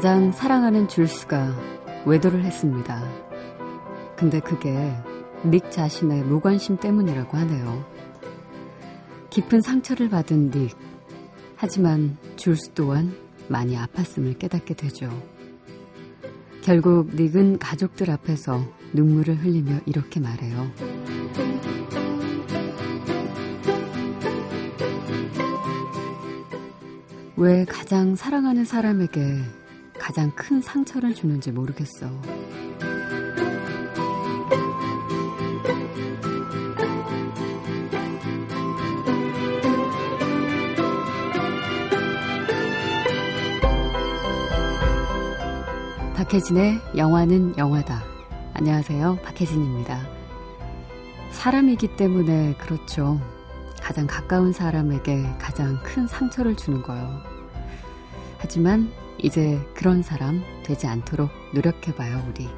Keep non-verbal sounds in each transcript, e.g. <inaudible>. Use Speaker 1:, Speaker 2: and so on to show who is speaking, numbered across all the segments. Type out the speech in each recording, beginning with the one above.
Speaker 1: 가장 사랑하는 줄수가 외도를 했습니다. 근데 그게 닉 자신의 무관심 때문이라고 하네요. 깊은 상처를 받은 닉. 하지만 줄수 또한 많이 아팠음을 깨닫게 되죠. 결국 닉은 가족들 앞에서 눈물을 흘리며 이렇게 말해요. 왜 가장 사랑하는 사람에게 가장 큰 상처를 주는지 모르겠어. 박혜진의 영화는 영화다. 안녕하세요. 박혜진입니다. 사람이기 때문에 그렇죠. 가장 가까운 사람에게 가장 큰 상처를 주는 거요. 하지만 이제 그런 사람 되지 않도록 노력해봐요, 우리.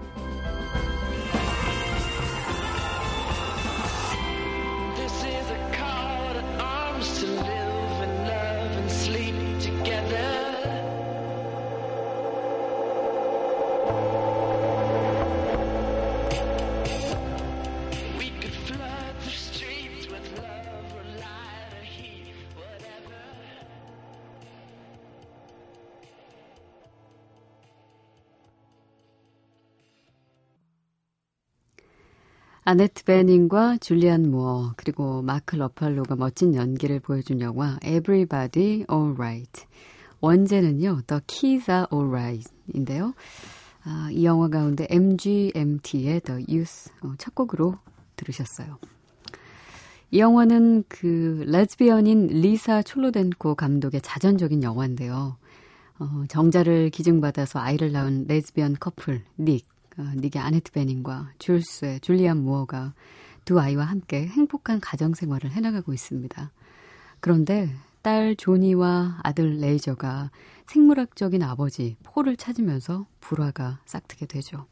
Speaker 1: 아네트 베닝과 줄리안 무어 그리고 마크 러팔로가 멋진 연기를 보여준 영화 Everybody Alright. 원제는요, The Kids Are Alright인데요. 아, 이 영화 가운데 MGMT의 The Youth 어, 첫 곡으로 들으셨어요. 이 영화는 그 레즈비언인 리사 촐로덴코 감독의 자전적인 영화인데요. 어, 정자를 기증받아서 아이를 낳은 레즈비언 커플 닉 어, 닉의 아네트 베닝과 줄스의 줄리안 무어가 두 아이와 함께 행복한 가정 생활을 해나가고 있습니다. 그런데 딸 조니와 아들 레이저가 생물학적인 아버지 폴을 찾으면서 불화가 싹트게 되죠.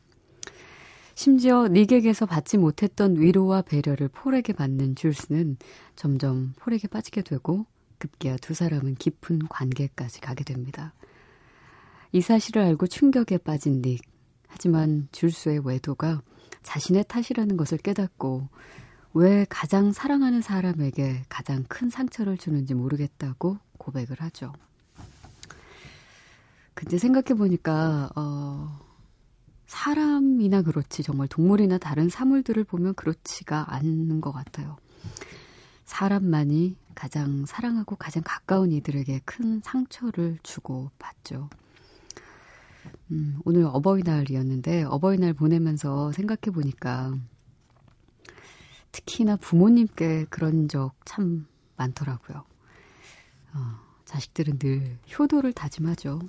Speaker 1: 심지어 닉에게서 받지 못했던 위로와 배려를 폴에게 받는 줄스는 점점 폴에게 빠지게 되고 급기야 두 사람은 깊은 관계까지 가게 됩니다. 이 사실을 알고 충격에 빠진 닉. 하지만 줄수의 외도가 자신의 탓이라는 것을 깨닫고 왜 가장 사랑하는 사람에게 가장 큰 상처를 주는지 모르겠다고 고백을 하죠. 근데 생각해보니까, 어, 사람이나 그렇지, 정말 동물이나 다른 사물들을 보면 그렇지가 않는 것 같아요. 사람만이 가장 사랑하고 가장 가까운 이들에게 큰 상처를 주고 받죠. 음, 오늘 어버이날이었는데 어버이날 보내면서 생각해 보니까 특히나 부모님께 그런 적 참 많더라고요. 어, 자식들은 늘 효도를 다짐하죠.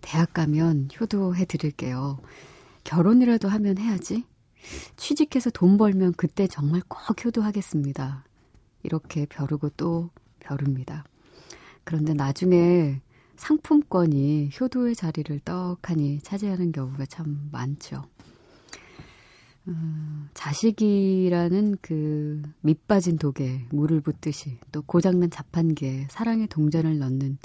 Speaker 1: 대학 가면 효도해 드릴게요. 결혼이라도 하면 해야지. 취직해서 돈 벌면 그때 정말 꼭 효도하겠습니다. 이렇게 벼르고 또 벼릅니다. 그런데 나중에 상품권이 효도의 자리를 떡하니 차지하는 경우가 참 많죠. 음, 자식이라는 그 밑빠진 독에 물을 붓듯이 또 고장난 자판기에 사랑의 동전을 넣는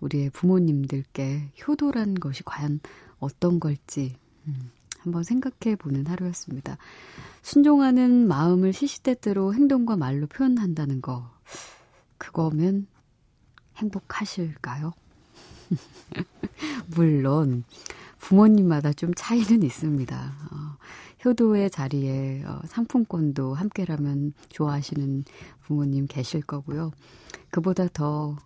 Speaker 1: 우리의 부모님들께 효도란 것이 과연 어떤 걸지 음, 한번 생각해 보는 하루였습니다. 순종하는 마음을 시시때때로 행동과 말로 표현한다는 거 그거면 행복하실까요? <laughs> 물론 부모님마다 좀 차이는 있습니다. 어, 효도의 자리에 어, 상품권도 함께라면 좋아하시는 부모님 계실 거고요. 그보다 더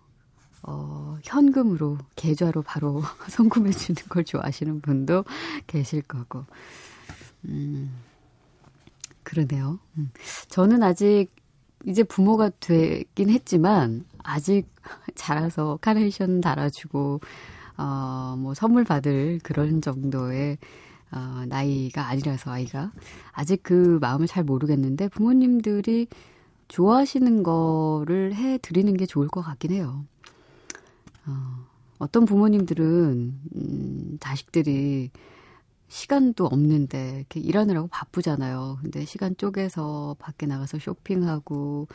Speaker 1: 어, 현금으로 계좌로 바로 <laughs> 송금해 주는 걸 좋아하시는 분도 계실 거고. 음, 그러네요. 음. 저는 아직 이제 부모가 되긴 했지만 아직 자라서 카네이션 달아주고 어, 뭐 선물 받을 그런 정도의 어, 나이가 아니라서 아이가 아직 그 마음을 잘 모르겠는데 부모님들이 좋아하시는 거를 해 드리는 게 좋을 것 같긴 해요. 어, 어떤 부모님들은 음, 자식들이 시간도 없는데 이렇게 일하느라고 바쁘잖아요. 근데 시간 쪼개서 밖에 나가서 쇼핑하고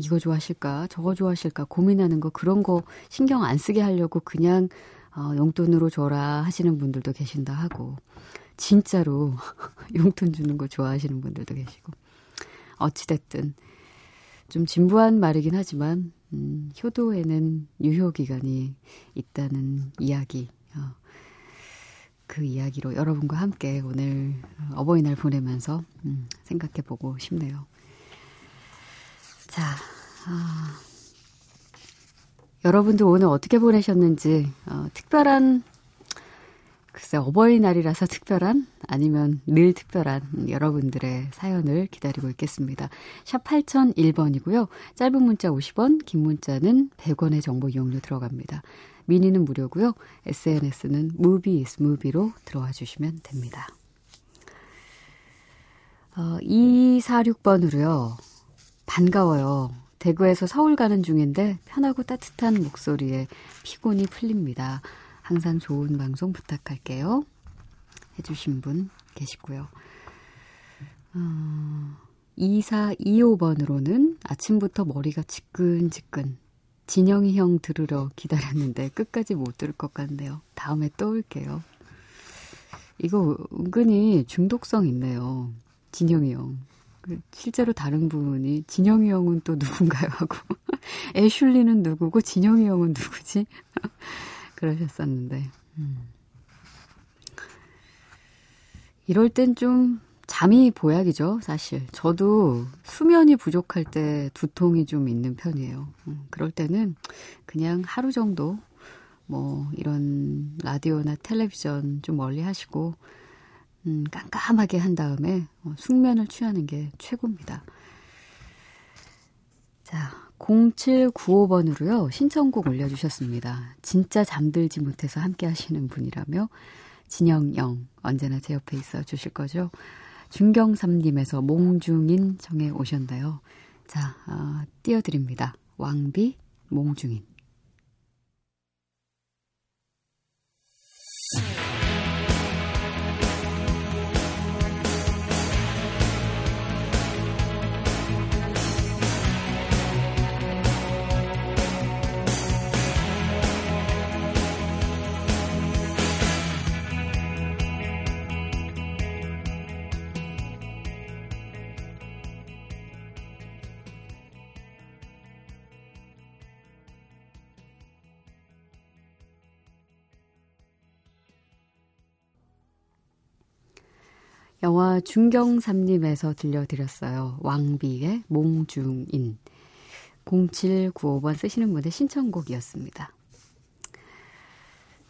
Speaker 1: 이거 좋아하실까 저거 좋아하실까 고민하는 거 그런 거 신경 안 쓰게 하려고 그냥 어, 용돈으로 줘라 하시는 분들도 계신다 하고, 진짜로 <laughs> 용돈 주는 거 좋아하시는 분들도 계시고, 어찌됐든, 좀 진부한 말이긴 하지만, 음, 효도에는 유효 기간이 있다는 이야기, 어, 그 이야기로 여러분과 함께 오늘 어버이날 보내면서 음, 생각해 보고 싶네요. 자, 아, 여러분들 오늘 어떻게 보내셨는지, 어, 특별한, 글쎄, 어버이날이라서 특별한, 아니면 늘 특별한 여러분들의 사연을 기다리고 있겠습니다. 샵 8001번이고요. 짧은 문자 50원, 긴 문자는 100원의 정보 이용료 들어갑니다. 미니는 무료고요. SNS는 무비스 무비로 들어와 주시면 됩니다. 어, 246번으로요. 반가워요. 대구에서 서울 가는 중인데 편하고 따뜻한 목소리에 피곤이 풀립니다. 항상 좋은 방송 부탁할게요. 해주신 분 계시고요. 어, 2425번으로는 아침부터 머리가 지끈지끈 진영이 형 들으러 기다렸는데 끝까지 못 들을 것 같네요. 다음에 또 올게요. 이거 은근히 중독성 있네요. 진영이 형. 그 실제로 다른 분이 진영이 형은 또 누군가요? <laughs> 하고 애슐리는 누구고 진영이 형은 누구지? <laughs> 그러셨었는데 음. 이럴 땐 좀 잠이 보약이죠, 사실. 저도 수면이 부족할 때 두통이 좀 있는 편이에요. 음, 그럴 때는 그냥 하루 정도 뭐 이런 라디오나 텔레비전 좀 멀리 하시고 음, 깜깜하게 한 다음에 어, 숙면을 취하는 게 최고입니다. 자, 0795번으로요, 신청곡 올려주셨습니다. 진짜 잠들지 못해서 함께 하시는 분이라며, 진영영, 언제나 제 옆에 있어 주실 거죠? 중경삼님에서 몽중인 정해 오셨나요? 자, 어, 띄워드립니다. 왕비, 몽중인. 영화 중경삼림에서 들려드렸어요. 왕비의 몽중인. 0795번 쓰시는 분의 신청곡이었습니다.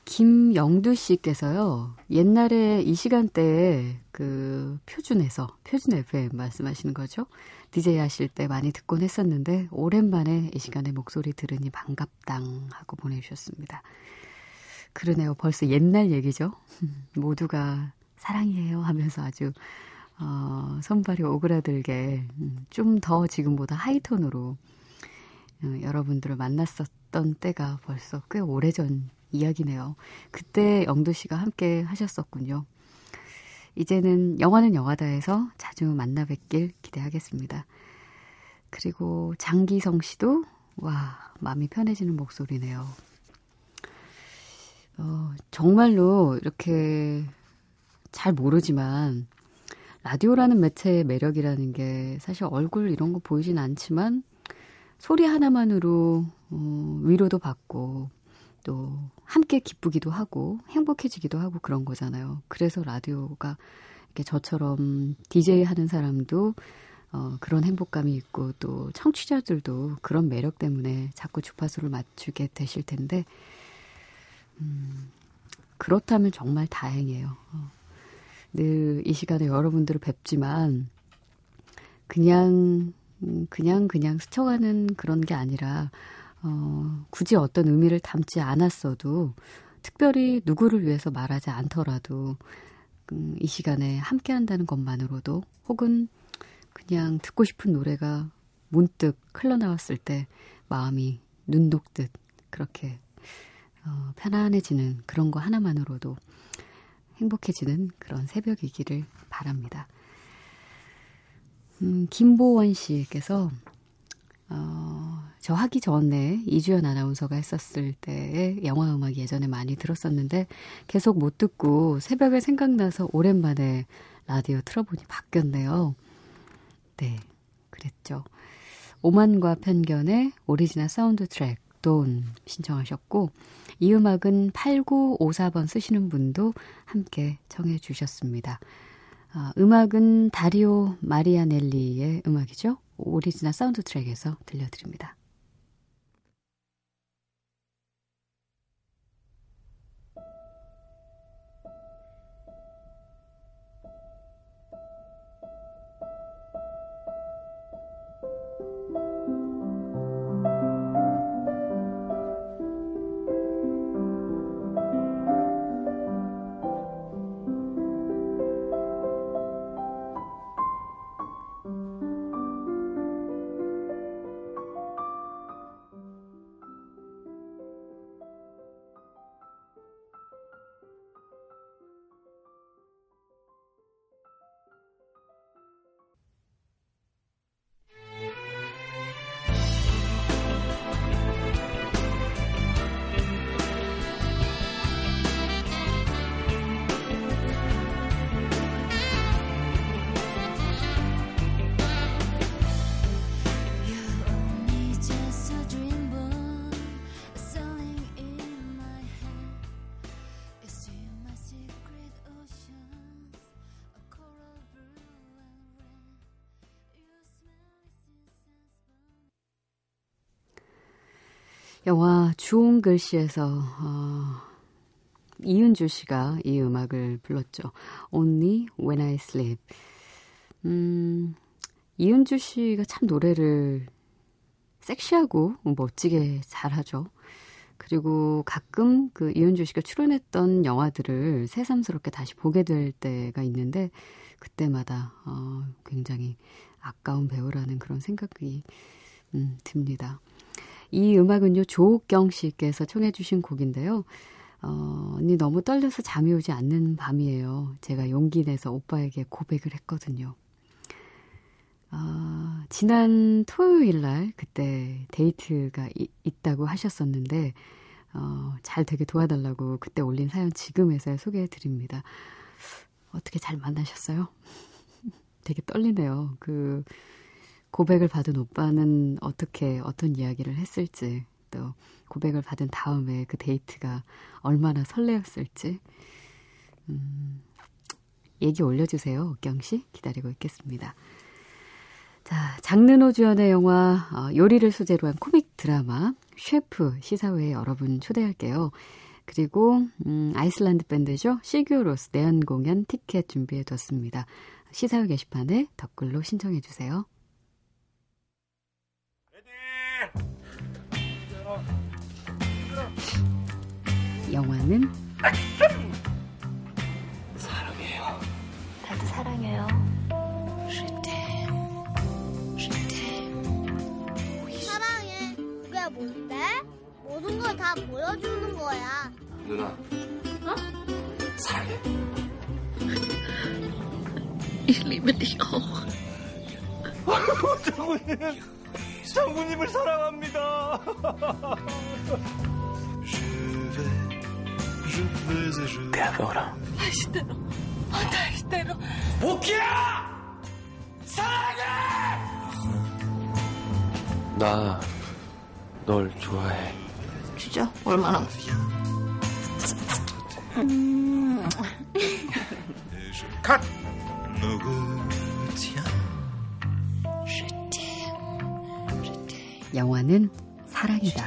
Speaker 1: 김영두 씨께서요, 옛날에 이 시간대에 그 표준에서, 표준 FM 말씀하시는 거죠? DJ 하실 때 많이 듣곤 했었는데, 오랜만에 이 시간에 목소리 들으니 반갑당 하고 보내주셨습니다. 그러네요. 벌써 옛날 얘기죠? <laughs> 모두가 사랑이에요 하면서 아주 어, 손발이 오그라들게 음, 좀더 지금보다 하이톤으로 어, 여러분들을 만났었던 때가 벌써 꽤 오래전 이야기네요. 그때 영도 씨가 함께 하셨었군요. 이제는 영화는 영화다에서 자주 만나 뵙길 기대하겠습니다. 그리고 장기성 씨도 와 마음이 편해지는 목소리네요. 어, 정말로 이렇게 잘 모르지만 라디오라는 매체의 매력이라는 게 사실 얼굴 이런 거 보이진 않지만 소리 하나만으로 어, 위로도 받고 또 함께 기쁘기도 하고 행복해지기도 하고 그런 거잖아요. 그래서 라디오가 이렇게 저처럼 DJ 하는 사람도 어, 그런 행복감이 있고 또 청취자들도 그런 매력 때문에 자꾸 주파수를 맞추게 되실 텐데 음, 그렇다면 정말 다행이에요. 어. 늘 이 시간에 여러분들을 뵙지만 그냥 그냥 그냥 스쳐가는 그런 게 아니라 어, 굳이 어떤 의미를 담지 않았어도 특별히 누구를 위해서 말하지 않더라도 음, 이 시간에 함께 한다는 것만으로도 혹은 그냥 듣고 싶은 노래가 문득 흘러나왔을 때 마음이 눈 녹듯 그렇게 어, 편안해지는 그런 거 하나만으로도 행복해지는 그런 새벽이기를 바랍니다. 음, 김보원 씨께서 어, 저 하기 전에 이주연 아나운서가 했었을 때의 영화 음악 예전에 많이 들었었는데 계속 못 듣고 새벽에 생각나서 오랜만에 라디오 틀어보니 바뀌었네요. 네, 그랬죠. 오만과 편견의 오리지널 사운드 트랙 돈 신청하셨고 이 음악은 8954번 쓰시는 분도 함께 청해 주셨습니다. 아, 음악은 다리오 마리아넬리의 음악이죠. 오리지널 사운드 트랙에서 들려드립니다. 영화 주홍 글씨에서 어, 이은주 씨가 이 음악을 불렀죠. Only When I Sleep. 음, 이은주 씨가 참 노래를 섹시하고 멋지게 잘하죠. 그리고 가끔 그 이은주 씨가 출연했던 영화들을 새삼스럽게 다시 보게 될 때가 있는데 그때마다 어, 굉장히 아까운 배우라는 그런 생각이 음, 듭니다. 이 음악은요, 조옥경 씨께서 청해주신 곡인데요. 어, 언니 너무 떨려서 잠이 오지 않는 밤이에요. 제가 용기 내서 오빠에게 고백을 했거든요. 어, 지난 토요일 날 그때 데이트가 이, 있다고 하셨었는데, 어, 잘 되게 도와달라고 그때 올린 사연 지금에서 소개해 드립니다. 어떻게 잘 만나셨어요? <laughs> 되게 떨리네요. 그, 고백을 받은 오빠는 어떻게 어떤 이야기를 했을지 또 고백을 받은 다음에 그 데이트가 얼마나 설레었을지 음, 얘기 올려주세요. 옥경 씨 기다리고 있겠습니다. 자, 장르노 주연의 영화 어, 요리를 소재로 한 코믹 드라마 셰프 시사회에 여러분 초대할게요. 그리고 음, 아이슬란드 밴드죠. 시규로스 내한 공연 티켓 준비해 뒀습니다. 시사회 게시판에 댓글로 신청해 주세요. 영화는
Speaker 2: 사랑해요.
Speaker 3: 나도 사랑해요.
Speaker 4: 사랑해. 그게 뭔데? 모든 걸 다 보여주는 거야.
Speaker 2: 누나. 어? 사랑해.
Speaker 3: Ich liebe dich auch.
Speaker 2: 장군님, 장군님을 사랑합니다. 대학교라.
Speaker 3: 다시 때려. 아, 다시 때려.
Speaker 2: 복희야! 사랑해! 나, 널 좋아해.
Speaker 3: 진짜? 얼마나?
Speaker 2: 컷!
Speaker 1: 영화는 사랑이다.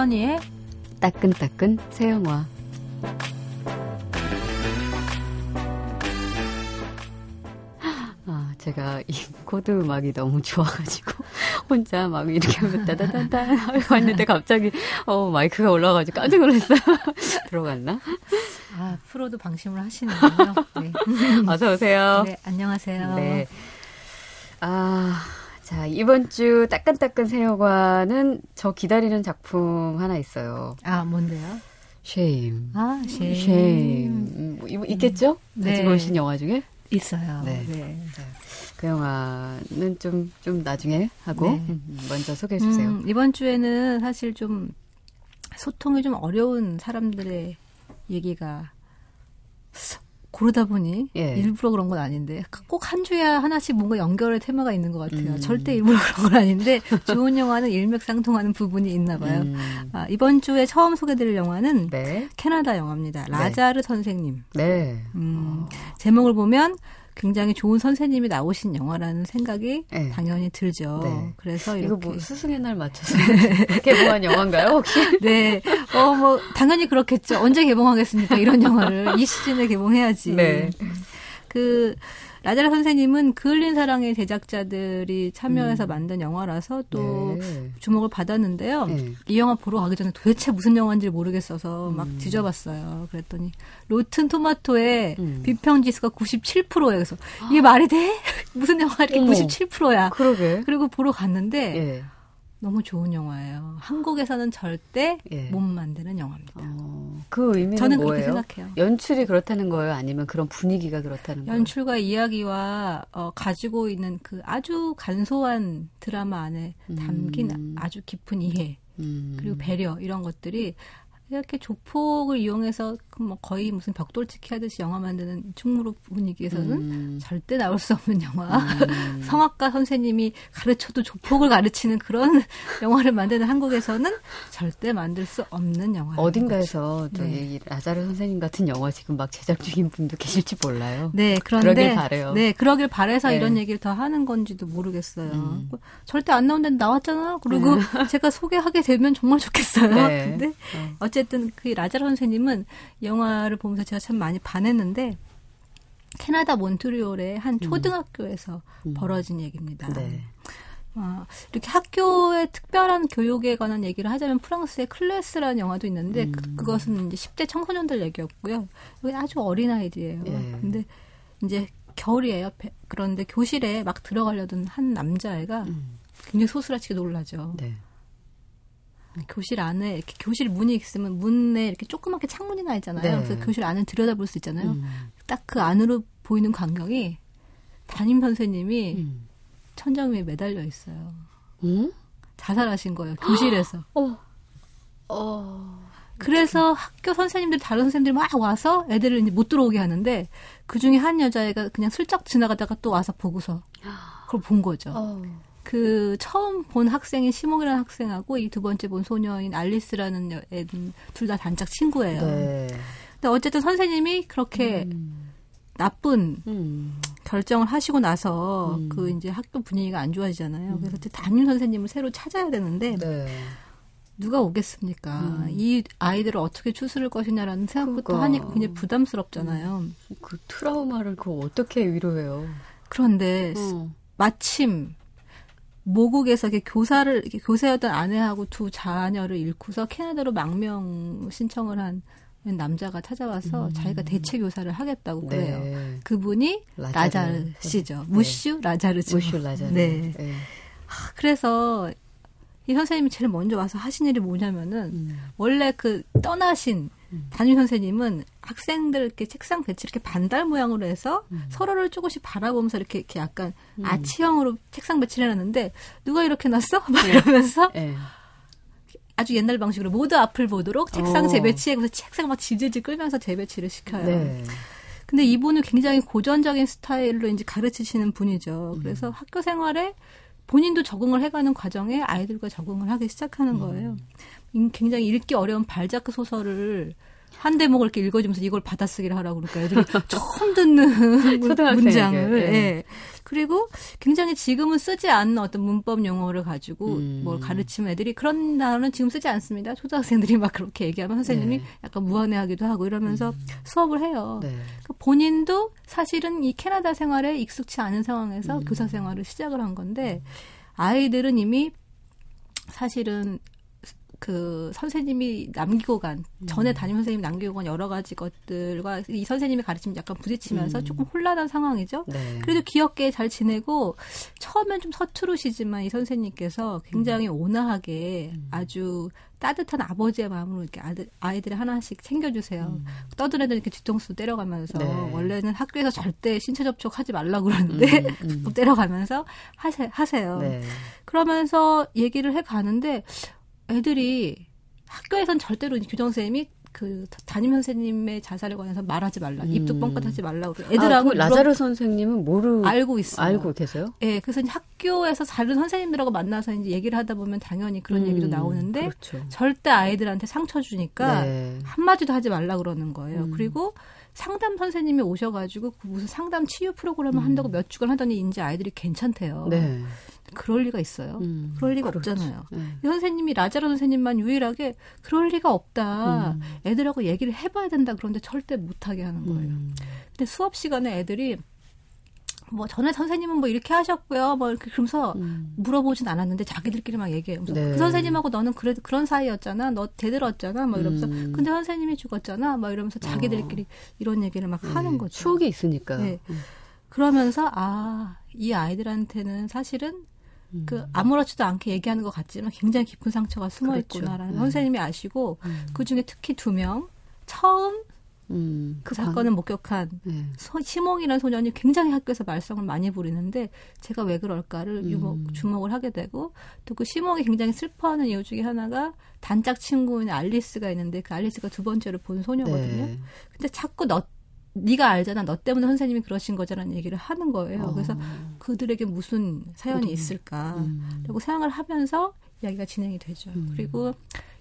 Speaker 5: 써니의
Speaker 1: 따끈따끈 새 영화. 아, 제가 이 코너 음악이 너무 좋아가지고 혼자 막 이렇게 하면 따다다다 하고 왔는데 갑자기 어 마이크가 올라가지고 깜짝 놀랐어요. <laughs> 들어갔나?
Speaker 5: 아 프로도 방심을 하시는군요. 네. <laughs>
Speaker 1: 어서 오세요.
Speaker 5: 네, 안녕하세요.
Speaker 1: 네. 아, 자, 이번 주 따끈따끈 새여관은 저 기다리는 작품 하나 있어요.
Speaker 5: 아, 뭔데요?
Speaker 1: Shame.
Speaker 5: 아, 쉐임.
Speaker 1: Shame. 음, 뭐, 있겠죠?
Speaker 5: 네.
Speaker 1: 가지고 오신 영화 중에?
Speaker 5: 있어요.
Speaker 1: 네.
Speaker 5: 네.
Speaker 1: 그 영화는 좀, 좀 나중에 하고,
Speaker 5: 네.
Speaker 1: 음, 먼저 소개해 주세요.
Speaker 5: 음, 이번 주에는 사실 좀 소통이 좀 어려운 사람들의 얘기가 고르다 보니
Speaker 1: 예.
Speaker 5: 일부러 그런 건 아닌데 꼭 한 주에 하나씩 뭔가 연결의 테마가 있는 것 같아요.
Speaker 1: 음.
Speaker 5: 절대 일부러 그런 건 아닌데 좋은 영화는 일맥상통하는 부분이 있나 봐요.
Speaker 1: 음,
Speaker 5: 아, 이번 주에 처음 소개드릴 영화는
Speaker 1: 네.
Speaker 5: 캐나다 영화입니다. 라자르 선생님.
Speaker 1: 네.
Speaker 5: 음, 제목을 보면 굉장히 좋은 선생님이 나오신 영화라는 생각이
Speaker 1: 네.
Speaker 5: 당연히 들죠.
Speaker 1: 네.
Speaker 5: 그래서
Speaker 1: 이거
Speaker 5: 이렇게
Speaker 1: 뭐 스승의 날 맞춰서 개봉한 영화인가요, 혹시? <laughs>
Speaker 5: 네. 어, 뭐, 당연히 그렇겠죠. 언제 개봉하겠습니까? 이런 영화를. 이 시즌에 개봉해야지.
Speaker 1: 네.
Speaker 5: 그, 라자라 선생님은 그 흘린 사랑의 제작자들이 참여해서
Speaker 1: 음.
Speaker 5: 만든 영화라서 또
Speaker 1: 네.
Speaker 5: 주목을 받았는데요.
Speaker 1: 네.
Speaker 5: 이 영화 보러 가기 전에 도대체 무슨 영화인지 모르겠어서 막
Speaker 1: 음.
Speaker 5: 뒤져봤어요. 그랬더니 로튼 토마토의
Speaker 1: 음.
Speaker 5: 비평 지수가 97%예요. 그래서 이게 말이 돼? <laughs> 무슨 영화 이렇게
Speaker 1: 어머.
Speaker 5: 97%야.
Speaker 1: 그러게.
Speaker 5: 그리고 보러 갔는데
Speaker 1: 예.
Speaker 5: 너무 좋은 영화예요. 한국에서는 절대
Speaker 1: 예.
Speaker 5: 못 만드는 영화입니다.
Speaker 1: 어, 그 의미는
Speaker 5: 저는
Speaker 1: 뭐예요?
Speaker 5: 그렇게 생각해요.
Speaker 1: 연출이 그렇다는 거예요? 아니면 그런 분위기가 그렇다는 거예요?
Speaker 5: 연출과 이야기와 어, 가지고 있는 그 아주 간소한 드라마 안에 담긴
Speaker 1: 음.
Speaker 5: 아주 깊은 이해
Speaker 1: 음.
Speaker 5: 그리고 배려 이런 것들이 이렇게 조폭을 이용해서 그뭐 거의 무슨 벽돌찍기 하듯이 영화 만드는 충무로 분위기에서는
Speaker 1: 음.
Speaker 5: 절대 나올 수 없는 영화.
Speaker 1: 음. <laughs>
Speaker 5: 성악가 선생님이 가르쳐도 조폭을 가르치는 그런 <laughs> 영화를 만드는 한국에서는 절대 만들 수 없는 영화.
Speaker 1: 어딘가에서 또
Speaker 5: 네.
Speaker 1: 이 라자르 선생님 같은 영화 지금 막 제작 중인 분도 계실지 몰라요.
Speaker 5: 네, 그런데
Speaker 1: 그러길 바래요.
Speaker 5: 네, 그러길 바래서
Speaker 1: 네.
Speaker 5: 이런 얘기를 더 하는 건지도 모르겠어요.
Speaker 1: 음.
Speaker 5: 뭐 절대 안 나온다는데 나왔잖아. 그리고 제가 소개하게 되면 정말 좋겠어요.
Speaker 1: 네.
Speaker 5: 근데
Speaker 1: 어.
Speaker 5: 어쨌든 그 라자르 선생님은 영화를 보면서 제가 참 많이 반했는데 캐나다 몬트리올의 한 초등학교에서
Speaker 1: 음.
Speaker 5: 벌어진 얘기입니다.
Speaker 1: 네.
Speaker 5: 아, 이렇게 학교의 특별한 교육에 관한 얘기를 하자면 프랑스의 클래스라는 영화도 있는데
Speaker 1: 음.
Speaker 5: 그, 것은 이제 10대 청소년들 얘기였고요. 여기 아주 어린 아이들이에요.
Speaker 1: 예.
Speaker 5: 근데 이제 겨울이에요. 배- 그런데 교실에 막 들어가려던 한 남자애가
Speaker 1: 음.
Speaker 5: 굉장히 소스라치게 놀라죠.
Speaker 1: 네.
Speaker 5: 교실 안에 이렇게 교실 문이 있으면 문에 이렇게 조그맣게 창문이 나 있잖아요.
Speaker 1: 네.
Speaker 5: 그래서 교실 안을 들여다볼 수 있잖아요.
Speaker 1: 음.
Speaker 5: 딱그 안으로 보이는 광경이 담임 선생님이
Speaker 1: 음.
Speaker 5: 천장 위에 매달려 있어요.
Speaker 1: 음?
Speaker 5: 자살하신 거예요. 교실에서. <gasps>
Speaker 1: 어. 어.
Speaker 5: 그래서 학교 선생님들 다른 선생님들이 막 와서 애들을 이제 못 들어오게 하는데 그 중에 한 여자애가 그냥 슬쩍 지나가다가 또 와서 보고서 그걸 본 거죠.
Speaker 1: 어.
Speaker 5: 그 처음 본 학생인 시몽이라는 학생하고 이 두 번째 본 소녀인 알리스라는 애는 둘 다 단짝 친구예요.
Speaker 1: 네.
Speaker 5: 근데 어쨌든 선생님이 그렇게
Speaker 1: 음.
Speaker 5: 나쁜
Speaker 1: 음.
Speaker 5: 결정을 하시고 나서
Speaker 1: 음.
Speaker 5: 그 이제 학교 분위기가 안 좋아지잖아요. 그래서 이제 담임 선생님을 새로 찾아야 되는데
Speaker 1: 네.
Speaker 5: 누가 오겠습니까?
Speaker 1: 음.
Speaker 5: 이 아이들을 어떻게 추스를 것이냐라는 생각부터
Speaker 1: 그러니까.
Speaker 5: 하니 굉장히 부담스럽잖아요.
Speaker 1: 그 트라우마를 그거 어떻게 위로해요?
Speaker 5: 그런데
Speaker 1: 어.
Speaker 5: 마침 모국에서 이렇게 교사를 이렇게 교사였던 아내하고 두 자녀를 잃고서 캐나다로 망명 신청을 한 남자가 찾아와서
Speaker 1: 음.
Speaker 5: 자기가 대체 교사를 하겠다고 그래요.
Speaker 1: 네.
Speaker 5: 그분이
Speaker 1: 라자르.
Speaker 5: 씨죠. 무슈 라자르죠.
Speaker 1: 무슈 라자르.
Speaker 5: 네.
Speaker 1: 네.
Speaker 5: 그래서 이 선생님이 제일 먼저 와서 하신 일이 뭐냐면은
Speaker 1: 음.
Speaker 5: 원래 그 떠나신 담임 선생님은 학생들 이렇게 책상 배치 이렇게 반달 모양으로 해서
Speaker 1: 음.
Speaker 5: 서로를 조금씩 바라보면서 이렇게, 이렇게 약간 아치형으로 책상 배치를 해놨는데 누가 이렇게 놨어? <laughs> 막 이러면서
Speaker 1: 네.
Speaker 5: 아주 옛날 방식으로 모두 앞을 보도록 책상
Speaker 1: 어.
Speaker 5: 재배치해 그래서 책상 막 질질질 끌면서 재배치를 시켜요.
Speaker 1: 네.
Speaker 5: 근데 이분은 굉장히 고전적인 스타일로 이제 가르치시는 분이죠.
Speaker 1: 음.
Speaker 5: 그래서 학교 생활에 본인도 적응을 해가는 과정에 아이들과 적응을 하기 시작하는
Speaker 1: 음.
Speaker 5: 거예요. 음, 굉장히 읽기 어려운 발자크 소설을 한 대목을 이렇게 읽어주면서 이걸 받아쓰기를 하라고 그러니까 애들이 <laughs> 처음 듣는 <laughs> 문장을.
Speaker 1: 예.
Speaker 5: 예. 그리고 굉장히 지금은 쓰지 않는 어떤 문법 용어를 가지고
Speaker 1: 음.
Speaker 5: 뭘 가르치면 애들이 그런 단어는 지금 쓰지 않습니다. 초등학생들이 막 그렇게 얘기하면 선생님이
Speaker 1: 네.
Speaker 5: 약간 무안해하기도 하고 이러면서 수업을 해요.
Speaker 1: 네.
Speaker 5: 그러니까 본인도 사실은 이 캐나다 생활에 익숙치 않은 상황에서
Speaker 1: 음.
Speaker 5: 교사 생활을 시작을 한 건데 아이들은 이미 사실은 그 선생님이 남기고 간 전에 담임 선생님이 남기고 간 여러 가지 것들과 이 선생님이 가르치면 약간 부딪히면서
Speaker 1: 음.
Speaker 5: 조금 혼란한 상황이죠.
Speaker 1: 네.
Speaker 5: 그래도 귀엽게 잘 지내고 처음엔 좀 서투르시지만 이 선생님께서 굉장히
Speaker 1: 음.
Speaker 5: 온화하게 아주 따뜻한 아버지의 마음으로 이렇게 아들, 아이들을 하나씩 챙겨주세요. 떠든 애들 이렇게 뒤통수 때려가면서
Speaker 1: 음. 네.
Speaker 5: 원래는 학교에서 절대 신체 접촉하지 말라고 그러는데
Speaker 1: 음, 음. <laughs>
Speaker 5: 또 때려가면서 하세, 하세요.
Speaker 1: 네.
Speaker 5: 그러면서 얘기를 해 가는데 애들이 학교에선 절대로 교장 선생님이 그 담임 선생님의 자살에 관해서 말하지 말라, 입도
Speaker 1: 음.
Speaker 5: 뻥끗하지 말라고.
Speaker 1: 아,
Speaker 5: 애들하고
Speaker 1: 그 라자르 선생님은 모르
Speaker 5: 알고 있어요.
Speaker 1: 알고 계세요?
Speaker 5: 예, 그래서 이제 학교에서 다른 선생님들하고 만나서 이제 얘기를 하다 보면 당연히 그런
Speaker 1: 음,
Speaker 5: 얘기도 나오는데
Speaker 1: 그렇죠.
Speaker 5: 절대 아이들한테 상처 주니까
Speaker 1: 네.
Speaker 5: 한마디도 하지 말라 그러는 거예요.
Speaker 1: 음.
Speaker 5: 그리고 상담 선생님이 오셔가지고 그 무슨 상담 치유 프로그램을 한다고 몇 주간 하더니 이제 아이들이 괜찮대요.
Speaker 1: 음. 네.
Speaker 5: 그럴 리가 있어요.
Speaker 1: 음,
Speaker 5: 그럴 리가
Speaker 1: 그렇죠.
Speaker 5: 없잖아요.
Speaker 1: 네.
Speaker 5: 이 선생님이 라자로 선생님만 유일하게 그럴 리가 없다.
Speaker 1: 음.
Speaker 5: 애들하고 얘기를 해봐야 된다. 그런데 절대 못하게 하는 거예요.
Speaker 1: 음.
Speaker 5: 근데 수업 시간에 애들이 뭐 전에 선생님은 뭐 이렇게 하셨고요. 뭐 이렇게 그러면서
Speaker 1: 음.
Speaker 5: 물어보진 않았는데 자기들끼리 막 얘기해요.
Speaker 1: 네.
Speaker 5: 그 선생님하고 너는 그래 그런 사이였잖아. 너 대들었잖아. 막 이러면서
Speaker 1: 음.
Speaker 5: 근데 선생님이 죽었잖아. 막 이러면서 자기들끼리 이런 얘기를 막 하는
Speaker 1: 네.
Speaker 5: 거죠.
Speaker 1: 추억이 있으니까.
Speaker 5: 네.
Speaker 1: 음.
Speaker 5: 그러면서 아, 이 아이들한테는 사실은
Speaker 1: 음.
Speaker 5: 그 아무렇지도 않게 얘기하는 것 같지만 굉장히 깊은 상처가 숨어
Speaker 1: 그렇죠.
Speaker 5: 있구나라는
Speaker 1: 네.
Speaker 5: 선생님이 아시고
Speaker 1: 음.
Speaker 5: 그 중에 특히 두 명 처음
Speaker 1: 음,
Speaker 5: 그
Speaker 1: 방-
Speaker 5: 사건을 목격한
Speaker 1: 네.
Speaker 5: 소- 시몽이라는 소년이 굉장히 학교에서 말썽을 많이 부리는데 제가 왜 그럴까를
Speaker 1: 음.
Speaker 5: 유목, 주목을 하게 되고 또 그 시몽이 굉장히 슬퍼하는 이유 중에 하나가 단짝 친구인 알리스가 있는데 그 알리스가 두 번째로 본 소녀거든요.
Speaker 1: 네.
Speaker 5: 근데 자꾸 너 네가 알잖아. 너 때문에 선생님이 그러신 거잖아는 얘기를 하는 거예요.
Speaker 1: 어.
Speaker 5: 그래서 그들에게 무슨 사연이
Speaker 1: 어떤-
Speaker 5: 있을까?
Speaker 1: 음.
Speaker 5: 라고 생각을 하면서 이야기가 진행이 되죠.
Speaker 1: 음.
Speaker 5: 그리고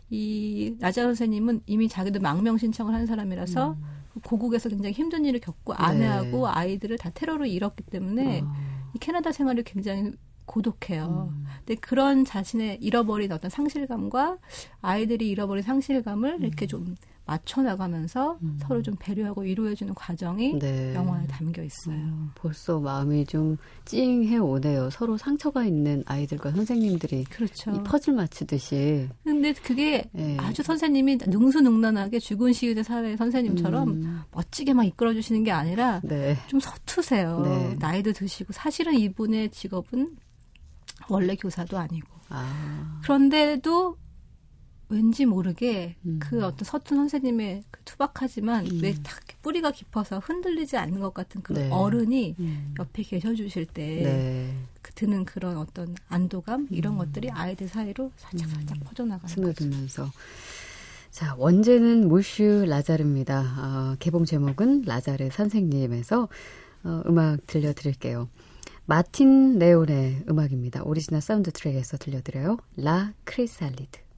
Speaker 5: 이 나자 선생님은 이미 자기도 망명 신청을 한 사람이라서 그 고국에서 굉장히 힘든 일을 겪고 아내하고
Speaker 1: 네.
Speaker 5: 아이들을 다 테러로 잃었기 때문에
Speaker 1: 어.
Speaker 5: 이 캐나다 생활이 굉장히 고독해요.
Speaker 1: 음.
Speaker 5: 근데 그런 자신의 잃어버린 어떤 상실감과 아이들이 잃어버린 상실감을 이렇게 좀 맞춰 나가면서
Speaker 1: 음.
Speaker 5: 서로 좀 배려하고 위로해주는 과정이
Speaker 1: 네.
Speaker 5: 영화에 담겨 있어요.
Speaker 1: 음, 벌써 마음이 좀 찡해 오네요. 서로 상처가 있는 아이들과 선생님들이
Speaker 5: 그렇죠.
Speaker 1: 이 퍼즐 맞추듯이.
Speaker 5: 근데 그게
Speaker 1: 예.
Speaker 5: 아주 선생님이 능수능란하게 죽은 시위대 사회 선생님처럼
Speaker 1: 음,
Speaker 5: 멋지게 막 이끌어 주시는 게 아니라
Speaker 1: 네.
Speaker 5: 좀 서투세요.
Speaker 1: 네.
Speaker 5: 나이도 드시고 사실은 이분의 직업은 원래 교사도 아니고
Speaker 1: 아.
Speaker 5: 그런데도 왠지 모르게
Speaker 1: 음.
Speaker 5: 그 어떤 서툰 선생님의 그 투박하지만
Speaker 1: 음.
Speaker 5: 왜딱 뿌리가 깊어서 흔들리지 않는 것 같은 그런
Speaker 1: 네.
Speaker 5: 어른이
Speaker 1: 음.
Speaker 5: 옆에 계셔주실 때
Speaker 1: 네.
Speaker 5: 그 드는 그런 어떤 안도감 이런 것들이 아이들 사이로 살짝 살짝 퍼져나가는 거죠.
Speaker 1: 스며들면서. 자, 원제는 무슈 라자르입니다. 어, 개봉 제목은 라자르 선생님에서 어, 음악 들려드릴게요. 마틴 레온의 음악입니다. 오리지널 사운드 트랙에서 들려드려요. La Chrysalide.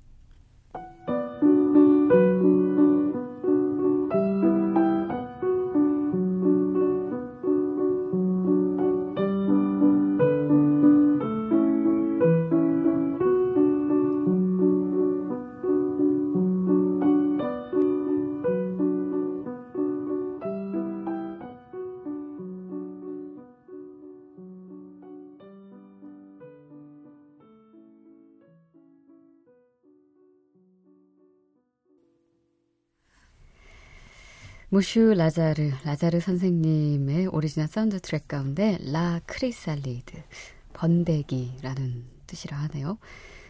Speaker 1: Monsieur 라자르, 라자르 선생님의 오리지널 사운드 트랙 가운데 La Chrysalide, 번데기라는 뜻이라 하네요.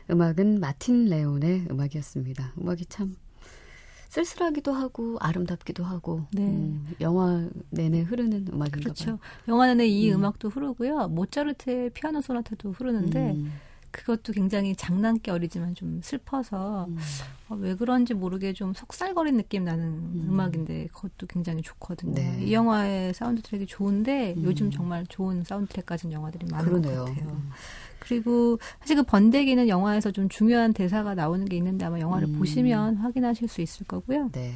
Speaker 1: 음악은 마틴 레온의 음악이었습니다. 음악이 참 쓸쓸하기도 하고 아름답기도 하고
Speaker 5: 네.
Speaker 1: 음, 영화 내내 흐르는 음악인가
Speaker 5: 그렇죠.
Speaker 1: 봐요.
Speaker 5: 영화 내내 이
Speaker 1: 음.
Speaker 5: 음. 악도 흐르고요. 모차르트의 피아노 소나타도 흐르는데
Speaker 1: 음,
Speaker 5: 그것도 굉장히 장난기 어리지만 좀 슬퍼서
Speaker 1: 음.
Speaker 5: 어, 왜 그런지 모르게 좀 속살거린 느낌 나는 음. 악인데 그것도 굉장히 좋거든요.
Speaker 1: 네.
Speaker 5: 이 영화의 사운드 트랙이 좋은데
Speaker 1: 음.
Speaker 5: 요즘 정말 좋은 사운드 트랙 가진 영화들이 많은
Speaker 1: 그러네요.
Speaker 5: 것 같아요.
Speaker 1: 음.
Speaker 5: 그리고 사실 그 번데기는 영화에서 좀 중요한 대사가 나오는 게 있는데 아마 영화를
Speaker 1: 음.
Speaker 5: 보시면 확인하실 수 있을 거고요.
Speaker 1: 네.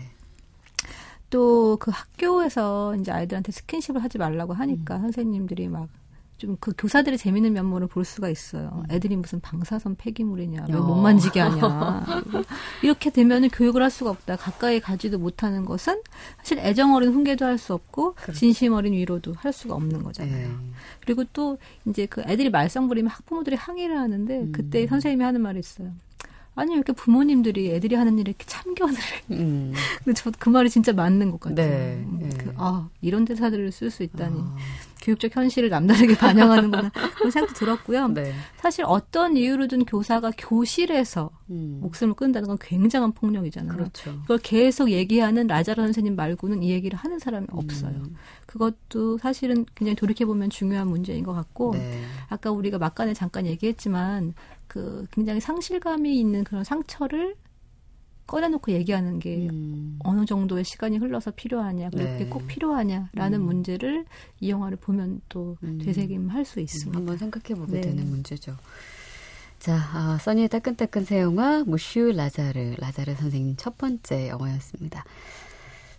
Speaker 5: 또그 학교에서 이제 아이들한테 스킨십을 하지 말라고
Speaker 1: 음.
Speaker 5: 하니까 선생님들이 막 좀 그 교사들의 재밌는 면모를 볼 수가 있어요. 애들이 무슨 방사선 폐기물이냐, 왜
Speaker 1: 음. 어.
Speaker 5: 못 만지게 하냐. 이렇게 되면은 교육을 할 수가 없다. 가까이 가지도 못하는 것은 사실 애정 어린 훈계도 할 수 없고 진심 어린 위로도 할 수가 없는 거잖아요.
Speaker 1: 그렇죠. 네.
Speaker 5: 그리고 또 이제 그 애들이 말썽 부리면 학부모들이 항의를 하는데
Speaker 1: 음.
Speaker 5: 그때 선생님이 하는 말이 있어요. 아니 왜 이렇게 부모님들이 애들이 하는 일에 이렇게 참견을
Speaker 1: 음.
Speaker 5: 근데 저 그 말이 진짜 맞는 것 같아요.
Speaker 1: 네,
Speaker 5: 음,
Speaker 1: 네.
Speaker 5: 그, 아 이런 대사들을 쓸 수 있다니
Speaker 1: 아.
Speaker 5: 교육적 현실을 남다르게 <laughs> 반영하는구나 그런 생각도 들었고요.
Speaker 1: 네.
Speaker 5: 사실 어떤 이유로든 교사가 교실에서
Speaker 1: 음.
Speaker 5: 목숨을 끊는다는 건 굉장한 폭력이잖아요.
Speaker 1: 그렇죠.
Speaker 5: 그걸 계속 얘기하는 라자르 선생님 말고는 이 얘기를 하는 사람이 없어요.
Speaker 1: 음.
Speaker 5: 그것도 사실은 굉장히 돌이켜 보면 중요한 문제인 것 같고
Speaker 1: 네.
Speaker 5: 아까 우리가 막간에 잠깐 얘기했지만 그 굉장히 상실감이 있는 그런 상처를 꺼내놓고 얘기하는 게
Speaker 1: 음.
Speaker 5: 어느 정도의 시간이 흘러서 필요하냐, 그게
Speaker 1: 네.
Speaker 5: 꼭 필요하냐라는
Speaker 1: 음.
Speaker 5: 문제를 이 영화를 보면 또
Speaker 1: 음.
Speaker 5: 되새김할 수 있습니다.
Speaker 1: 한번 생각해 보게
Speaker 5: 네.
Speaker 1: 되는 문제죠. 자, 아, 써니의 따끈따끈 새 영화 무슈 라자르 라자르 선생님 첫 번째 영화였습니다.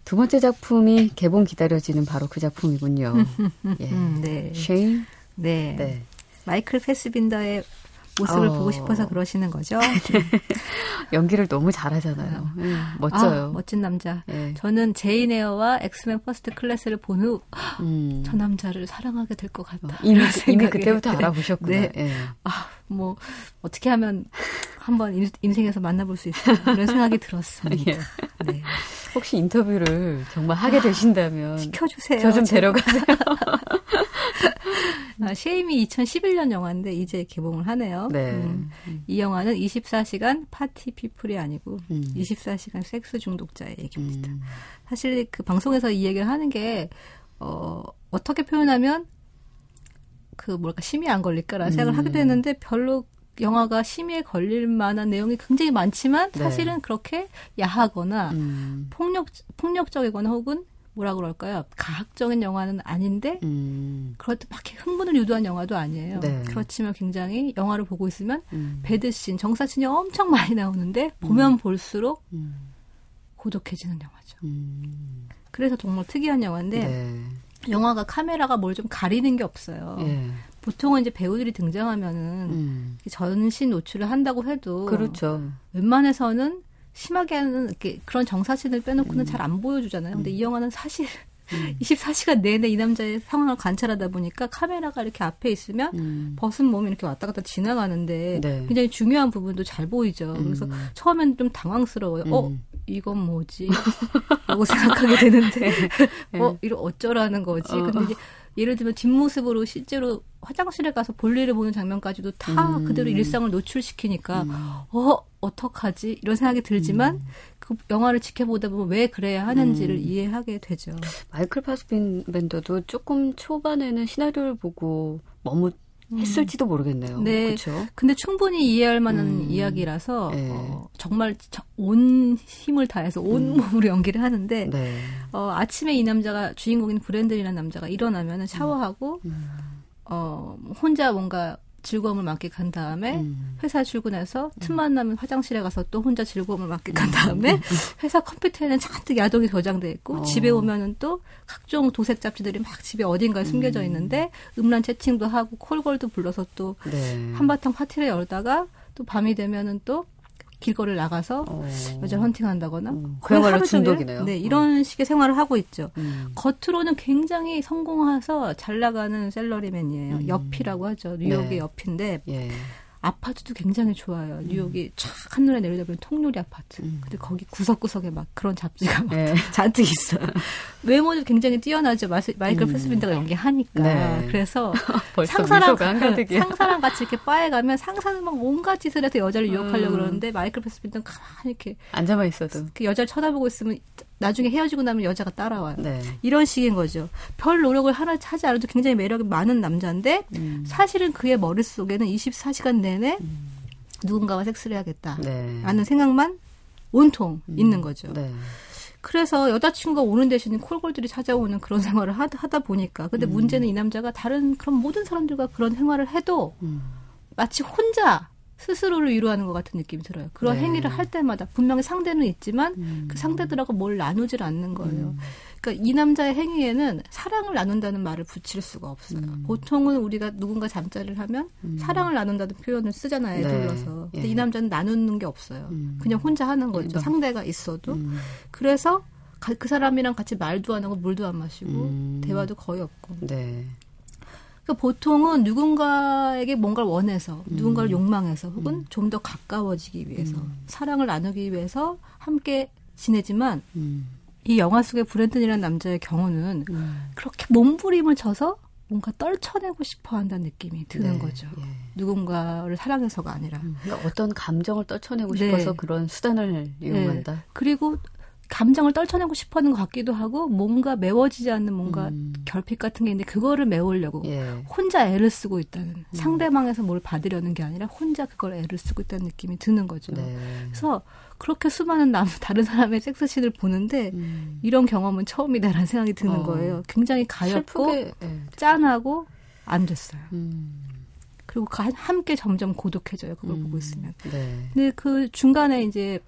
Speaker 1: 두 번째 작품이 개봉 기다려지는 바로 그 작품이군요. <laughs> 예.
Speaker 5: 음, 네.
Speaker 1: 쉐인.
Speaker 5: 네.
Speaker 1: 네.
Speaker 5: 마이클 패스빈더의 모습을
Speaker 1: 어.
Speaker 5: 보고 싶어서 그러시는 거죠. <laughs>
Speaker 1: 연기를 너무 잘하잖아요. 예, 멋져요.
Speaker 5: 아, 멋진 남자.
Speaker 1: 예.
Speaker 5: 저는 제인 에어와 엑스맨 First Class를 본 후저
Speaker 1: 음.
Speaker 5: 남자를 사랑하게 될 것 같다.
Speaker 1: 이미,
Speaker 5: 이런
Speaker 1: 이미
Speaker 5: 생각이-
Speaker 1: 그때부터
Speaker 5: 네.
Speaker 1: 알아보셨구나.
Speaker 5: 네.
Speaker 1: 예.
Speaker 5: 아, 뭐 어떻게 하면 한번 인- 인생에서 만나볼 수 있을까 그런 생각이 들었습니다. <laughs>
Speaker 1: 예.
Speaker 5: 네.
Speaker 1: 혹시 인터뷰를 정말 하게 되신다면
Speaker 5: 시켜주세요.
Speaker 1: 저 좀. 데려가세요. <laughs>
Speaker 5: 아, Shame이 2011년 영화인데 이제 개봉을 하네요.
Speaker 1: 네.
Speaker 5: 음, 이 영화는 24시간 party people이 아니고
Speaker 1: 음.
Speaker 5: 24시간 섹스 중독자의 얘기입니다.
Speaker 1: 음.
Speaker 5: 사실 그 방송에서 이 얘기를 하는 게 어, 어떻게 표현하면 그 뭐랄까 심의에 안 걸릴까라는 생각을
Speaker 1: 음.
Speaker 5: 하게 됐는데 별로 영화가 심의에 걸릴 만한 내용이 굉장히 많지만
Speaker 1: 네.
Speaker 5: 사실은 그렇게 야하거나
Speaker 1: 음.
Speaker 5: 폭력 폭력적이거나 혹은 뭐라 그럴까요? 가학적인 영화는 아닌데
Speaker 1: 음.
Speaker 5: 그렇듯 막 흥분을 유도한 영화도 아니에요.
Speaker 1: 네.
Speaker 5: 그렇지만 굉장히 영화를 보고 있으면
Speaker 1: 음.
Speaker 5: 배드씬, 정사신이 엄청 많이 나오는데 보면 볼수록
Speaker 1: 음.
Speaker 5: 고독해지는 영화죠.
Speaker 1: 음.
Speaker 5: 그래서 정말 특이한 영화인데
Speaker 1: 네.
Speaker 5: 영화가 카메라가 뭘 좀 가리는 게 없어요.
Speaker 1: 예.
Speaker 5: 보통은 이제 배우들이 등장하면은
Speaker 1: 음.
Speaker 5: 전신 노출을 한다고 해도
Speaker 1: 그렇죠.
Speaker 5: 웬만해서는 심하게는 이렇게 그런 정사신을 빼놓고는
Speaker 1: 음.
Speaker 5: 잘안 보여주잖아요. 근데 이 영화는 사실
Speaker 1: 음. <laughs>
Speaker 5: 24시간 내내 이 남자의 상황을 관찰하다 보니까 카메라가 이렇게 앞에 있으면
Speaker 1: 음.
Speaker 5: 벗은 몸이 이렇게 왔다 갔다 지나가는데
Speaker 1: 네.
Speaker 5: 굉장히 중요한 부분도 잘 보이죠. 그래서
Speaker 1: 음.
Speaker 5: 처음엔 좀 당황스러워요. 어,
Speaker 1: 음.
Speaker 5: 이건 뭐지? 라고 <laughs> 생각하게 되는데, <laughs>
Speaker 1: 네.
Speaker 5: 어, 이거 어쩌라는 거지? 근데 이제 예를 들면 뒷모습으로 실제로 화장실에 가서 볼일을 보는 장면까지도 다
Speaker 1: 음.
Speaker 5: 그대로 일상을 노출시키니까,
Speaker 1: 음.
Speaker 5: 어, 어떡하지? 이런 생각이 들지만, 그 영화를 지켜보다 보면 왜 그래야 하는지를
Speaker 1: 음.
Speaker 5: 이해하게 되죠.
Speaker 1: 마이클 파스빈밴더도 조금 초반에는 시나리오를 보고 머뭇 했을지도 모르겠네요.
Speaker 5: 네.
Speaker 1: 그렇죠.
Speaker 5: 근데 충분히 이해할 만한
Speaker 1: 음.
Speaker 5: 이야기라서
Speaker 1: 네.
Speaker 5: 어, 정말 저- 온 힘을 다해서 온
Speaker 1: 음.
Speaker 5: 몸으로 연기를 하는데
Speaker 1: 네.
Speaker 5: 어, 아침에 이 남자가 주인공인 브랜든이라는 남자가 일어나면은 샤워하고
Speaker 1: 음.
Speaker 5: 어, 혼자 뭔가 즐거움을 만끽한 다음에
Speaker 1: 음.
Speaker 5: 회사 출근해서 틈만 나면 화장실에 가서 또 혼자 즐거움을 만끽한 다음에 회사 컴퓨터에는 잔뜩 야동이 저장돼 있고
Speaker 1: 음. 어.
Speaker 5: 집에 오면은 또 각종 도색 잡지들이 막 집에 어딘가에 숨겨져 있는데 음란 채팅도 하고 콜걸도 불러서 또
Speaker 1: 네.
Speaker 5: 한바탕 파티를 열다가 또 밤이 되면은 또 길거리를 나가서
Speaker 1: 어.
Speaker 5: 여자 헌팅한다거나
Speaker 1: 음, 그야말로 중독이네요.
Speaker 5: 네, 이런 식의 생활을 하고 있죠.
Speaker 1: 음.
Speaker 5: 겉으로는 굉장히 성공해서 잘 나가는 샐러리맨이에요.
Speaker 1: 음.
Speaker 5: 옆이라고 하죠. 뉴욕의
Speaker 1: 네.
Speaker 5: 옆인데
Speaker 1: 예.
Speaker 5: 아파트도 굉장히 좋아요. 뉴욕이 촥 한눈에 내려다보는 통유리 아파트.
Speaker 1: 음.
Speaker 5: 근데 거기 구석구석에 막 그런 잡지가 막
Speaker 1: 예. <laughs>
Speaker 5: 잔뜩 있어요. <laughs> 외모도 굉장히 뛰어나죠. 마스- 마이클
Speaker 1: 음.
Speaker 5: 패스빈더가 연기하니까.
Speaker 1: 네.
Speaker 5: 그래서 <laughs> 상사랑. 상사랑 같이 이렇게 바에 가면 상사는 막 온갖 짓을 해서 여자를 유혹하려고
Speaker 1: 음.
Speaker 5: 그러는데 마이클 패스빈더는 가만히 이렇게
Speaker 1: 앉아만 있어도.
Speaker 5: 그 여자를 쳐다보고 있으면 나중에 헤어지고 나면 여자가 따라와요.
Speaker 1: 네.
Speaker 5: 이런 식인 거죠. 별 노력을 하나 하지 않아도 굉장히 매력이 많은 남자인데
Speaker 1: 음.
Speaker 5: 사실은 그의 머릿속에는 24시간 내내 누군가와 섹스를 해야겠다.
Speaker 1: 네.
Speaker 5: 라는 생각만 온통
Speaker 1: 음.
Speaker 5: 있는 거죠.
Speaker 1: 네.
Speaker 5: 그래서 여자친구가 오는 대신에 콜골들이 찾아오는 그런 <laughs> 생활을 하다, 하다 보니까. 근데
Speaker 1: 음.
Speaker 5: 문제는 이 남자가 다른 그런 모든 사람들과 그런 생활을 해도
Speaker 1: 음.
Speaker 5: 마치 혼자 스스로를 위로하는 것 같은 느낌이 들어요. 그런
Speaker 1: 네.
Speaker 5: 행위를 할 때마다 분명히 상대는 있지만
Speaker 1: 음.
Speaker 5: 그 상대들하고 뭘 나누질 않는 거예요.
Speaker 1: 음.
Speaker 5: 그러니까 이 남자의 행위에는 사랑을 나눈다는 말을 붙일 수가 없어요.
Speaker 1: 음.
Speaker 5: 보통은 우리가 누군가 잠자리를 하면
Speaker 1: 음.
Speaker 5: 사랑을 나눈다는 표현을 쓰잖아요.
Speaker 1: 네.
Speaker 5: 애둘러서. 근데
Speaker 1: 예.
Speaker 5: 이 남자는 나누는 게 없어요.
Speaker 1: 음.
Speaker 5: 그냥 혼자 하는 거죠.
Speaker 1: 일반.
Speaker 5: 상대가 있어도.
Speaker 1: 음.
Speaker 5: 그래서 가- 그 사람이랑 같이 말도 안 하고 물도 안 마시고
Speaker 1: 음.
Speaker 5: 대화도 거의 없고.
Speaker 1: 네.
Speaker 5: 그러니까 보통은 누군가에게 뭔가를 원해서,
Speaker 1: 음.
Speaker 5: 누군가를 욕망해서, 혹은 좀더 가까워지기 위해서,
Speaker 1: 음.
Speaker 5: 사랑을 나누기 위해서 함께 지내지만,
Speaker 1: 음.
Speaker 5: 이 영화 속의 브랜든이라는 남자의 경우는
Speaker 1: 음.
Speaker 5: 그렇게 몸부림을 쳐서 뭔가 떨쳐내고 싶어 한다는 느낌이 드는
Speaker 1: 네,
Speaker 5: 거죠.
Speaker 1: 예.
Speaker 5: 누군가를 사랑해서가 아니라.
Speaker 1: 음, 어떤 감정을 떨쳐내고
Speaker 5: 네.
Speaker 1: 싶어서 그런 수단을 이용한다.
Speaker 5: 네. 그리고 감정을 떨쳐내고 싶어 하는 것 같기도 하고 뭔가 메워지지 않는 뭔가
Speaker 1: 음.
Speaker 5: 결핍 같은 게 있는데 그거를 메우려고
Speaker 1: 예.
Speaker 5: 혼자 애를 쓰고 있다는
Speaker 1: 음.
Speaker 5: 상대방에서 뭘 받으려는 게 아니라 혼자 그걸 애를 쓰고 있다는 느낌이 드는 거죠.
Speaker 1: 네.
Speaker 5: 그래서 그렇게 수많은 남, <laughs> 다른 사람의 섹스씬을 보는데
Speaker 1: 음.
Speaker 5: 이런 경험은 처음이다라는 생각이 드는
Speaker 1: 어.
Speaker 5: 거예요. 굉장히 가엽고
Speaker 1: 슬프게, 예.
Speaker 5: 짠하고 안 됐어요.
Speaker 1: 음.
Speaker 5: 그리고 가- 함께 점점 고독해져요. 그걸
Speaker 1: 음.
Speaker 5: 보고 있으면.
Speaker 1: 네.
Speaker 5: 근데 그 중간에 이제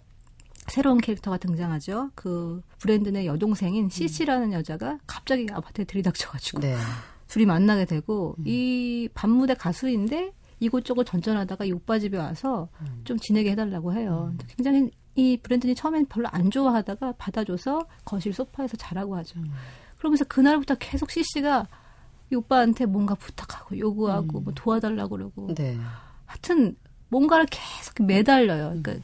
Speaker 5: 새로운 캐릭터가 등장하죠. 그 브랜든의 여동생인 시시라는 여자가 갑자기 아파트에 들이닥쳐가지고
Speaker 1: 음. 네.
Speaker 5: 둘이 만나게 되고
Speaker 1: 음.
Speaker 5: 이 반무대 가수인데 이곳저곳 전전하다가 이 오빠 집에 와서
Speaker 1: 음.
Speaker 5: 좀 지내게 해달라고 해요. 굉장히 이 브랜든이 처음엔 별로 안 좋아하다가 받아줘서 거실 소파에서 자라고 하죠.
Speaker 1: 음.
Speaker 5: 그러면서 그날부터 계속 시시가 이 오빠한테 뭔가 부탁하고 요구하고
Speaker 1: 음.
Speaker 5: 뭐 도와달라고 그러고
Speaker 1: 네.
Speaker 5: 하여튼 뭔가를 계속 매달려요. 그러니까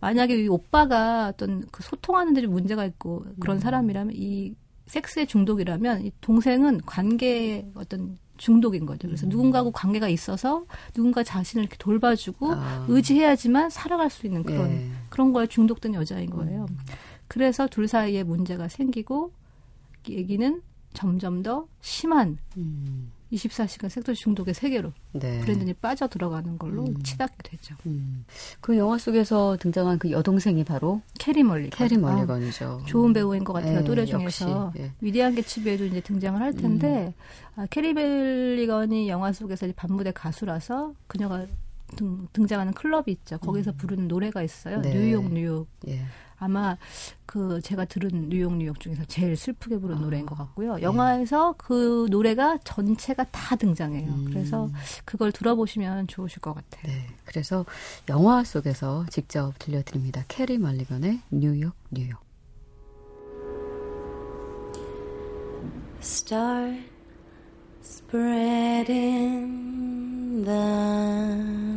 Speaker 5: 만약에 이 오빠가 어떤 그 소통하는 데 좀 문제가 있고 그런 사람이라면 이 섹스에 중독이라면 이 동생은 관계의 어떤 중독인 거죠. 그래서 누군가하고 관계가 있어서 누군가 자신을 이렇게 돌봐주고
Speaker 1: 아.
Speaker 5: 의지해야지만 살아갈 수 있는 그런
Speaker 1: 예.
Speaker 5: 그런 거에 중독된 여자인 거예요. 그래서 둘 사이에 문제가 생기고 얘기는 점점 더 심한
Speaker 1: 음.
Speaker 5: 24시간 섹스 중독의 세계로
Speaker 1: 네.
Speaker 5: 브랜든이 빠져 들어가는 걸로
Speaker 1: 음.
Speaker 5: 치닫게 되죠.
Speaker 1: 음. 그 영화 속에서 등장한 그 여동생이 바로
Speaker 5: 캐리 멀리건.
Speaker 1: 캐리
Speaker 5: 아,
Speaker 1: 멀리건이죠.
Speaker 5: 좋은 배우인 것 같아요.
Speaker 1: 예,
Speaker 5: 또래 중에서
Speaker 1: 예.
Speaker 5: 위대한 개츠비에도 이제 등장을 할 텐데 아, 캐리 멜리건이 영화 속에서 이제 밤무대 가수라서 그녀가 등, 등장하는 클럽이 있죠. 거기서 부르는 노래가 있어요.
Speaker 1: 음. 네.
Speaker 5: 뉴욕 뉴욕.
Speaker 1: 예.
Speaker 5: 아마 그 제가 들은 뉴욕 뉴욕 중에서 제일 슬프게 부른
Speaker 1: 아,
Speaker 5: 노래인 것
Speaker 1: 예.
Speaker 5: 같고요. 영화에서 그 노래가 전체가 다 등장해요.
Speaker 1: 음.
Speaker 5: 그래서 그걸 들어보시면 좋으실 것 같아요.
Speaker 1: 네. 그래서 영화 속에서 직접 들려드립니다. 캐리 멀리건의 뉴욕 뉴욕.
Speaker 6: Start spreading the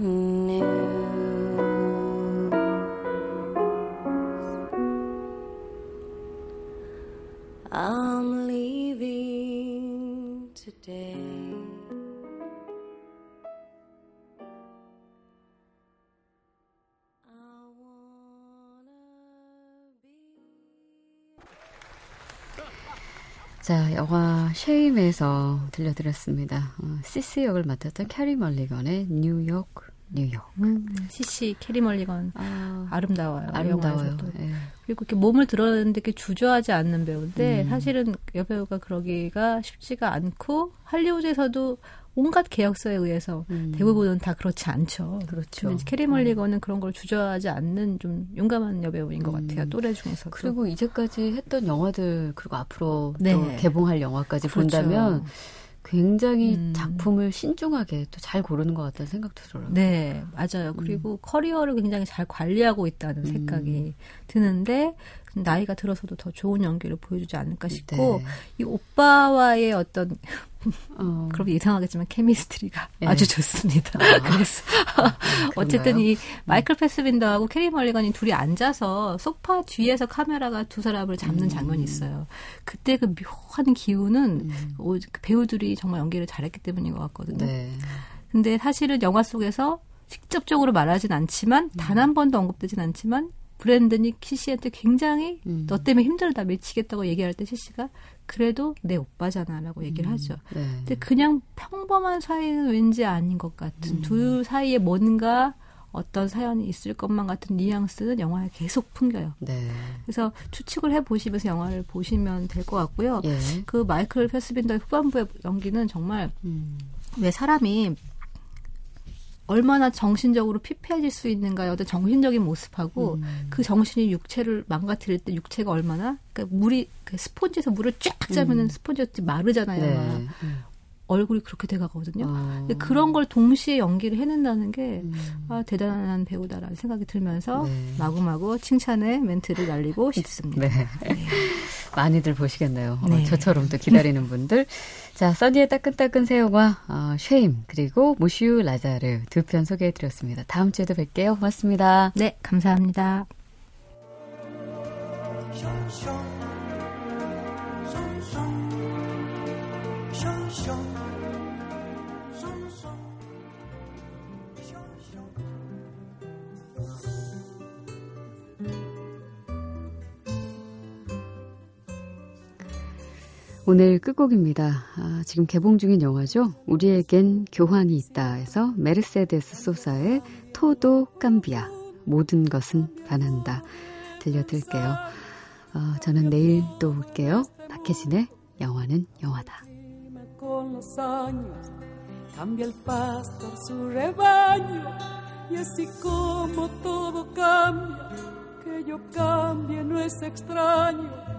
Speaker 6: news. I'm leaving today.
Speaker 1: 자, 영화 Shame에서 들려드렸습니다. 어, 씨씨 역을 맡았던 캐리 멀리건의 뉴욕 뉴욕.
Speaker 5: CC 캐리 멀리건
Speaker 1: 아,
Speaker 5: 아름다워요.
Speaker 1: 아름다워요. 예.
Speaker 5: 그리고 이렇게 몸을 드러내는데 이렇게 주저하지 않는 배우인데
Speaker 1: 음.
Speaker 5: 사실은 여배우가 그러기가 쉽지가 않고 할리우드에서도 온갖 계약서에 의해서
Speaker 1: 음.
Speaker 5: 대부분은 다 그렇지 않죠.
Speaker 1: 그렇죠.
Speaker 5: 캐리 멀리건은 그런 걸 주저하지 않는 좀 용감한 여배우인 것
Speaker 1: 음.
Speaker 5: 같아요. 또래 중에서도.
Speaker 1: 그리고 이제까지 했던 영화들 그리고 앞으로
Speaker 5: 네.
Speaker 1: 또 개봉할 영화까지
Speaker 5: 그렇죠.
Speaker 1: 본다면 굉장히
Speaker 5: 음.
Speaker 1: 작품을 신중하게 또 잘 고르는 것 같다는 생각도 들어요.
Speaker 5: 네, 맞아요. 그리고 커리어를 굉장히 잘 관리하고 있다는
Speaker 1: 음.
Speaker 5: 생각이 드는데 나이가 들어서도 더 좋은 연기를 보여주지 않을까 싶고
Speaker 1: 네.
Speaker 5: 이 오빠와의 어떤
Speaker 1: 어,
Speaker 5: 그럼 이상하겠지만 케미스트리가
Speaker 1: 예.
Speaker 5: 아주 좋습니다.
Speaker 1: 아. <laughs>
Speaker 5: 그래서 어쨌든 이 마이클 패스빈더하고 캐리 멀리건이 둘이 앉아서 소파 뒤에서 카메라가 두 사람을 잡는
Speaker 1: 음.
Speaker 5: 장면이 있어요. 그때 그 묘한 기운은 오- 그 배우들이 정말 연기를 잘했기 때문인 것 같거든요.
Speaker 1: 네.
Speaker 5: 근데 사실은 영화 속에서 직접적으로 말하진 않지만 단
Speaker 1: 음.
Speaker 5: 한 번도 언급되진 않지만 브랜든이 씨씨한테 굉장히
Speaker 1: 음.
Speaker 5: 너 때문에 힘들다 미치겠다고 얘기할 때 씨씨가 그래도 내 오빠잖아라고 얘기를 하죠.
Speaker 1: 네.
Speaker 5: 근데 그냥 평범한 사이는 왠지 아닌 것 같은
Speaker 1: 음.
Speaker 5: 둘 사이에 뭔가 어떤 사연이 있을 것만 같은 뉘앙스는 영화에 계속 풍겨요.
Speaker 1: 네.
Speaker 5: 그래서 추측을 해 보시면서 영화를 보시면 될 것 같고요.
Speaker 1: 예.
Speaker 5: 그 마이클 패스빈더의 후반부의 연기는 정말
Speaker 1: 음.
Speaker 5: 왜 사람이 얼마나 정신적으로 피폐해질 수 있는가의 어떤 정신적인 모습하고
Speaker 1: 음.
Speaker 5: 그 정신이 육체를 망가뜨릴 때 육체가 얼마나 그러니까 물이 그 스폰지에서 물을 쫙 짜면은 스폰지가 마르잖아요.
Speaker 1: 음. 네.
Speaker 5: 막.
Speaker 1: 음.
Speaker 5: 얼굴이 그렇게 돼가거든요.
Speaker 1: 어.
Speaker 5: 근데 그런 걸 동시에 연기를 해낸다는 게
Speaker 1: 음.
Speaker 5: 아, 대단한 배우다라는 생각이 들면서
Speaker 1: 네.
Speaker 5: 마구마구 칭찬의 멘트를 날리고 싶습니다.
Speaker 1: 네. <laughs> 많이들 보시겠네요. 어,
Speaker 5: 네.
Speaker 1: 저처럼 또 기다리는 분들. 자, 써니의 따끈따끈 새우와 어, 쉐임 그리고 무슈 라자르 두 편 소개해드렸습니다. 다음 주에도 뵐게요. 고맙습니다.
Speaker 5: 네, 감사합니다.
Speaker 1: 오늘 끝곡입니다. 아, 지금 개봉 중인 영화죠. 우리에겐 교환이 있다에서 메르세데스 소사의 토도 깜비아 모든 것은 반한다 들려드릴게요. 어, 저는 내일 또 올게요. 박혜진의 영화는 영화다.
Speaker 7: cambia el pastor su rebaño y así como todo cambia que yo cambie no es extraño